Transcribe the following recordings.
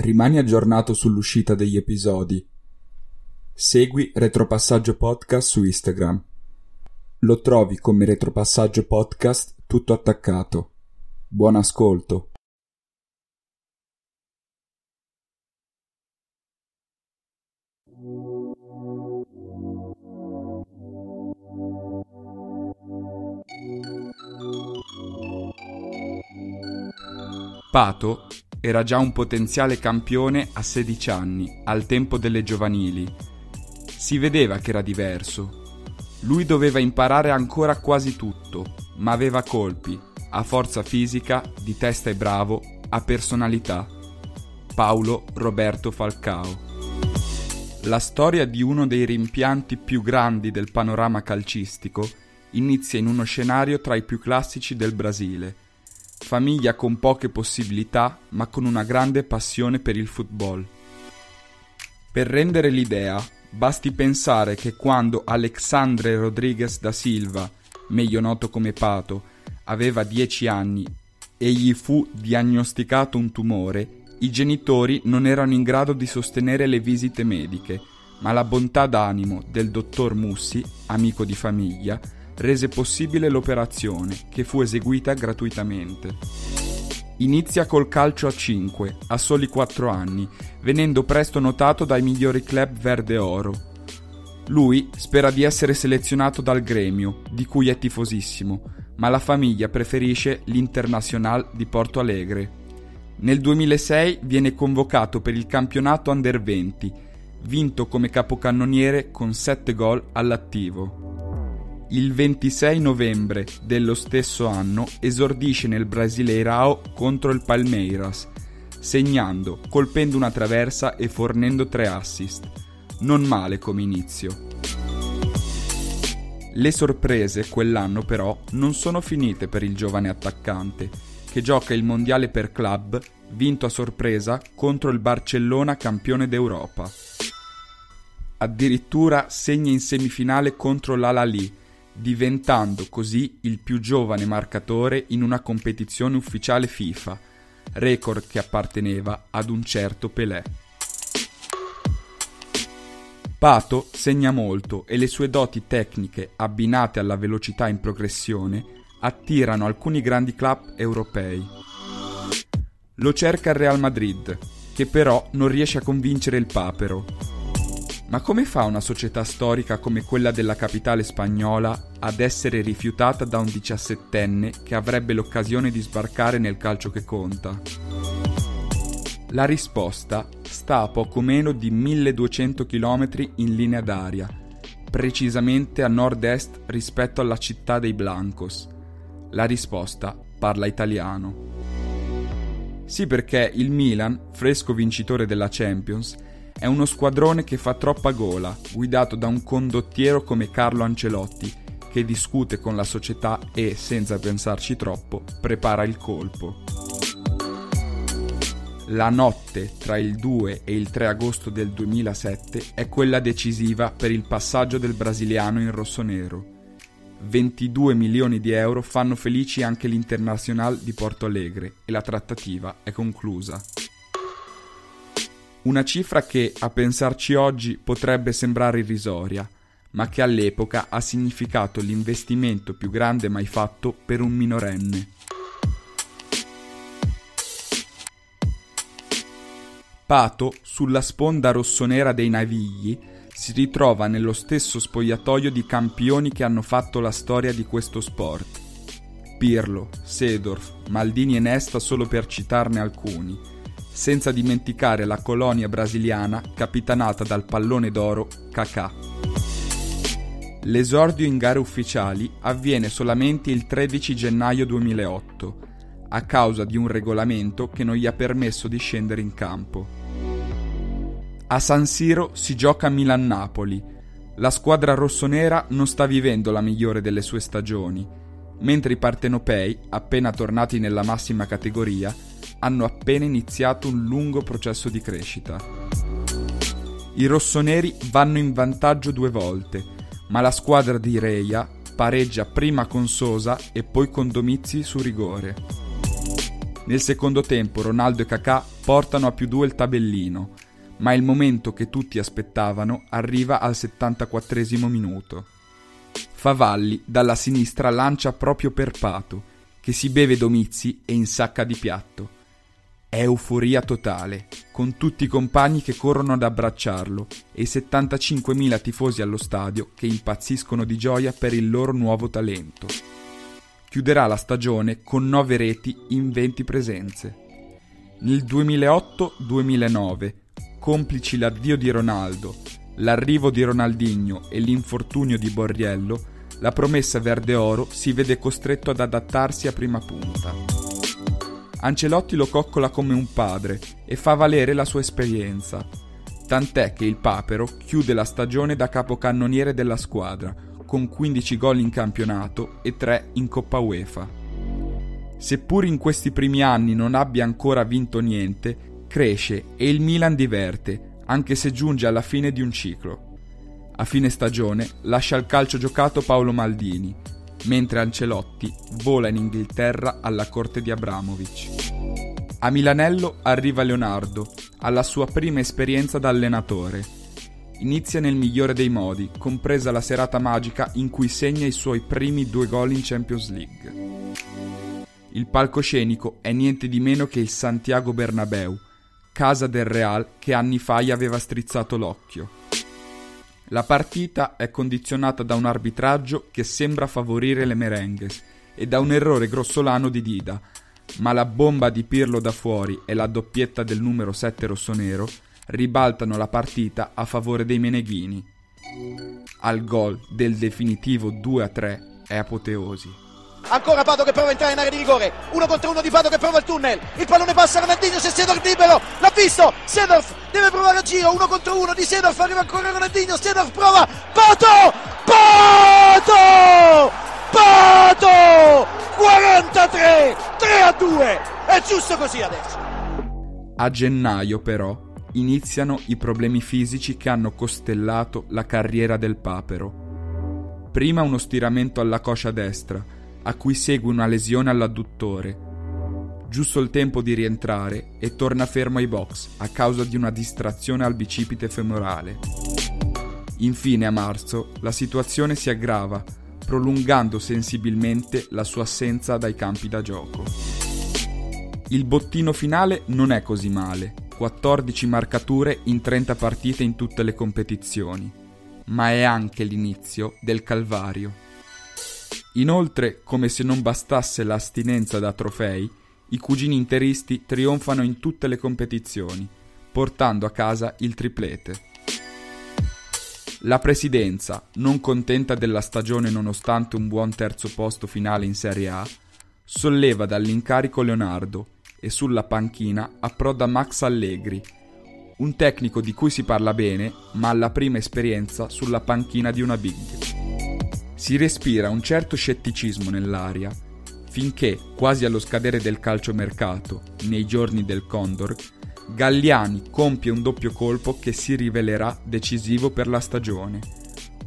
Rimani aggiornato sull'uscita degli episodi. Segui Retropassaggio Podcast su Instagram. Lo trovi come Retropassaggio Podcast tutto attaccato. Buon ascolto. Pato era già un potenziale campione a 16 anni, al tempo delle giovanili. Si vedeva che era diverso. Lui doveva imparare ancora quasi tutto, ma aveva colpi, a forza fisica, di testa e bravo, a personalità. Paolo Roberto Falcao. La storia di uno dei rimpianti più grandi del panorama calcistico inizia in uno scenario tra i più classici del Brasile famiglia con poche possibilità ma con una grande passione per il football. Per rendere l'idea, basti pensare che quando Alexandre Rodriguez da Silva, meglio noto come Pato, aveva 10 anni e gli fu diagnosticato un tumore, i genitori non erano in grado di sostenere le visite mediche, ma la bontà d'animo del dottor Mussi, amico di famiglia, rese possibile l'operazione, che fu eseguita gratuitamente. Inizia col calcio a 5, a soli 4 anni, venendo presto notato dai migliori club verde oro. Lui spera di essere selezionato dal gremio, di cui è tifosissimo, ma la famiglia preferisce l'Internacional di Porto Alegre. Nel 2006 viene convocato per il campionato Under 20, vinto come capocannoniere con 7 gol all'attivo. Il 26 novembre dello stesso anno esordisce nel Brasileirao contro il Palmeiras, segnando, colpendo una traversa e fornendo tre assist. Non male come inizio. Le sorprese quell'anno però non sono finite per il giovane attaccante, che gioca il mondiale per club, vinto a sorpresa contro il Barcellona campione d'Europa. Addirittura segna in semifinale contro l'Alali, diventando così il più giovane marcatore in una competizione ufficiale FIFA, record che apparteneva ad un certo Pelé. Pato segna molto e le sue doti tecniche, abbinate alla velocità in progressione, attirano alcuni grandi club europei. Lo cerca il Real Madrid, che però non riesce a convincere il papero, ma come fa una società storica come quella della capitale spagnola ad essere rifiutata da un diciassettenne che avrebbe l'occasione di sbarcare nel calcio che conta? La risposta sta a poco meno di 1200 km in linea d'aria, precisamente a nord-est rispetto alla città dei Blancos. La risposta parla italiano. Sì perché il Milan, fresco vincitore della Champions, è uno squadrone che fa troppa gola, guidato da un condottiero come Carlo Ancelotti, che discute con la società e, senza pensarci troppo, prepara il colpo. La notte tra il 2 e il 3 agosto del 2007 è quella decisiva per il passaggio del brasiliano in rossonero. 22 milioni di euro fanno felici anche l'Internazional di Porto Alegre e la trattativa è conclusa. Una cifra che, a pensarci oggi, potrebbe sembrare irrisoria, ma che all'epoca ha significato l'investimento più grande mai fatto per un minorenne. Pato, sulla sponda rossonera dei Navigli, si ritrova nello stesso spogliatoio di campioni che hanno fatto la storia di questo sport. Pirlo, Sedorf, Maldini e Nesta solo per citarne alcuni, senza dimenticare la colonia brasiliana capitanata dal pallone d'oro Kaká. L'esordio in gare ufficiali avviene solamente il 13 gennaio 2008, a causa di un regolamento che non gli ha permesso di scendere in campo. A San Siro si gioca Milan-Napoli. La squadra rossonera non sta vivendo la migliore delle sue stagioni, mentre i partenopei, appena tornati nella massima categoria, hanno appena iniziato un lungo processo di crescita. I rossoneri vanno in vantaggio due volte, ma la squadra di Reia pareggia prima con Sosa e poi con Domizzi su rigore. Nel secondo tempo Ronaldo e Kakà portano a più due il tabellino, ma il momento che tutti aspettavano arriva al 74 minuto. Favalli dalla sinistra lancia proprio per Pato, che si beve Domizzi e insacca di piatto. È euforia totale, con tutti i compagni che corrono ad abbracciarlo e i 75.000 tifosi allo stadio che impazziscono di gioia per il loro nuovo talento. Chiuderà la stagione con 9 reti in 20 presenze. Nel 2008-2009, complici l'addio di Ronaldo, l'arrivo di Ronaldinho e l'infortunio di Borriello, la promessa verde oro si vede costretto ad adattarsi a prima punta. Ancelotti lo coccola come un padre e fa valere la sua esperienza. Tant'è che il Papero chiude la stagione da capocannoniere della squadra, con 15 gol in campionato e 3 in Coppa UEFA. Seppur in questi primi anni non abbia ancora vinto niente, cresce e il Milan diverte, anche se giunge alla fine di un ciclo. A fine stagione lascia il calcio giocato Paolo Maldini, mentre Ancelotti vola in Inghilterra alla corte di Abramovic. A Milanello arriva Leonardo, alla sua prima esperienza da allenatore. Inizia nel migliore dei modi, compresa la serata magica in cui segna i suoi primi due gol in Champions League. Il palcoscenico è niente di meno che il Santiago Bernabeu, casa del Real che anni fa gli aveva strizzato l'occhio. La partita è condizionata da un arbitraggio che sembra favorire le merengues e da un errore grossolano di Dida, ma la bomba di Pirlo da fuori e la doppietta del numero 7 rossonero ribaltano la partita a favore dei meneghini. Al gol del definitivo 2-3 è apoteosi. Ancora Pato che prova a entrare in area di rigore. Uno contro uno di Pato che prova il tunnel. Il pallone passa a Ronaldinho. C'è Sedorf libero. L'ha visto. Sedorf deve provare a giro. Uno contro uno di Sedorf. Arriva ancora Ronaldinho. Sedorf prova. Pato! Pato! Pato! 43! 3 a 2. È giusto così adesso. A gennaio, però, iniziano i problemi fisici che hanno costellato la carriera del papero. Prima uno stiramento alla coscia destra a cui segue una lesione all'adduttore. Giusto il tempo di rientrare e torna fermo ai box a causa di una distrazione al bicipite femorale. Infine a marzo la situazione si aggrava, prolungando sensibilmente la sua assenza dai campi da gioco. Il bottino finale non è così male, 14 marcature in 30 partite in tutte le competizioni, ma è anche l'inizio del calvario. Inoltre, come se non bastasse l'astinenza da trofei, i cugini interisti trionfano in tutte le competizioni, portando a casa il triplete. La presidenza, non contenta della stagione nonostante un buon terzo posto finale in Serie A, solleva dall'incarico Leonardo e sulla panchina approda Max Allegri, un tecnico di cui si parla bene, ma alla prima esperienza sulla panchina di una big. Si respira un certo scetticismo nell'aria, finché, quasi allo scadere del calciomercato, nei giorni del Condor, Galliani compie un doppio colpo che si rivelerà decisivo per la stagione.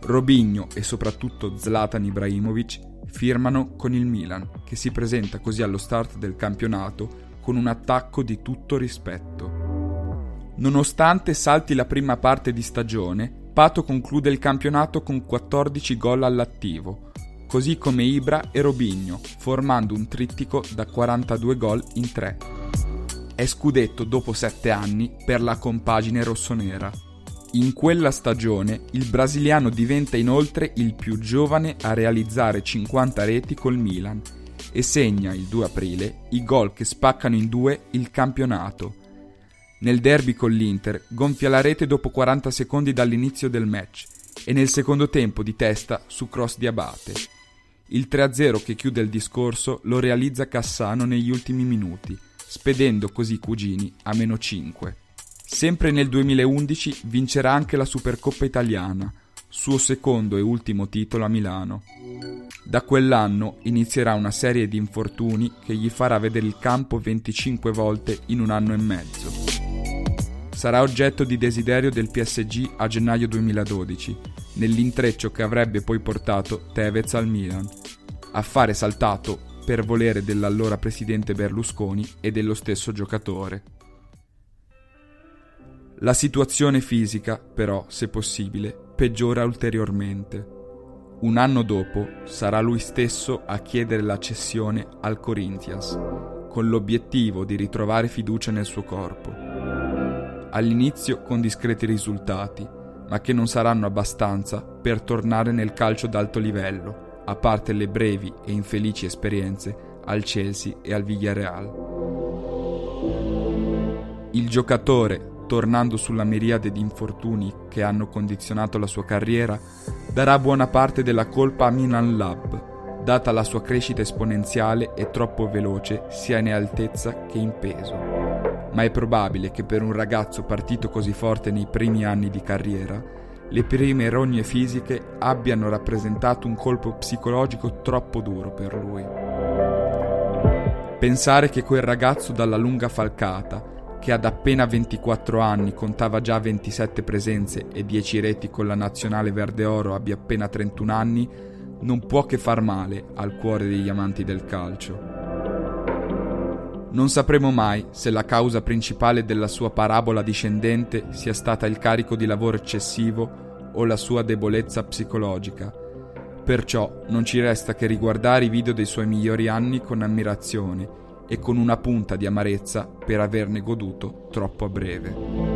Robigno e soprattutto Zlatan Ibrahimovic firmano con il Milan, che si presenta così allo start del campionato con un attacco di tutto rispetto. Nonostante salti la prima parte di stagione, Pato conclude il campionato con 14 gol all'attivo, così come Ibra e Robigno, formando un trittico da 42 gol in 3. È scudetto dopo 7 anni per la compagine rossonera. In quella stagione il brasiliano diventa inoltre il più giovane a realizzare 50 reti col Milan e segna il 2 aprile i gol che spaccano in due il campionato nel derby con l'Inter gonfia la rete dopo 40 secondi dall'inizio del match e nel secondo tempo di testa su cross di Abate. Il 3-0 che chiude il discorso lo realizza Cassano negli ultimi minuti, spedendo così Cugini a meno 5. Sempre nel 2011 vincerà anche la Supercoppa italiana, suo secondo e ultimo titolo a Milano. Da quell'anno inizierà una serie di infortuni che gli farà vedere il campo 25 volte in un anno e mezzo. Sarà oggetto di desiderio del PSG a gennaio 2012, nell'intreccio che avrebbe poi portato Tevez al Milan, affare saltato per volere dell'allora presidente Berlusconi e dello stesso giocatore. La situazione fisica, però, se possibile, peggiora ulteriormente. Un anno dopo sarà lui stesso a chiedere la cessione al Corinthians, con l'obiettivo di ritrovare fiducia nel suo corpo. All'inizio con discreti risultati, ma che non saranno abbastanza per tornare nel calcio d'alto livello, a parte le brevi e infelici esperienze al Chelsea e al Villarreal. Il giocatore tornando sulla miriade di infortuni che hanno condizionato la sua carriera, darà buona parte della colpa a Milan Lab, data la sua crescita esponenziale e troppo veloce sia in altezza che in peso. Ma è probabile che per un ragazzo partito così forte nei primi anni di carriera, le prime rogne fisiche abbiano rappresentato un colpo psicologico troppo duro per lui. Pensare che quel ragazzo dalla lunga falcata, che ad appena 24 anni contava già 27 presenze e 10 reti con la nazionale verde oro abbia appena 31 anni, non può che far male al cuore degli amanti del calcio. Non sapremo mai se la causa principale della sua parabola discendente sia stata il carico di lavoro eccessivo o la sua debolezza psicologica. Perciò non ci resta che riguardare i video dei suoi migliori anni con ammirazione e con una punta di amarezza per averne goduto troppo a breve.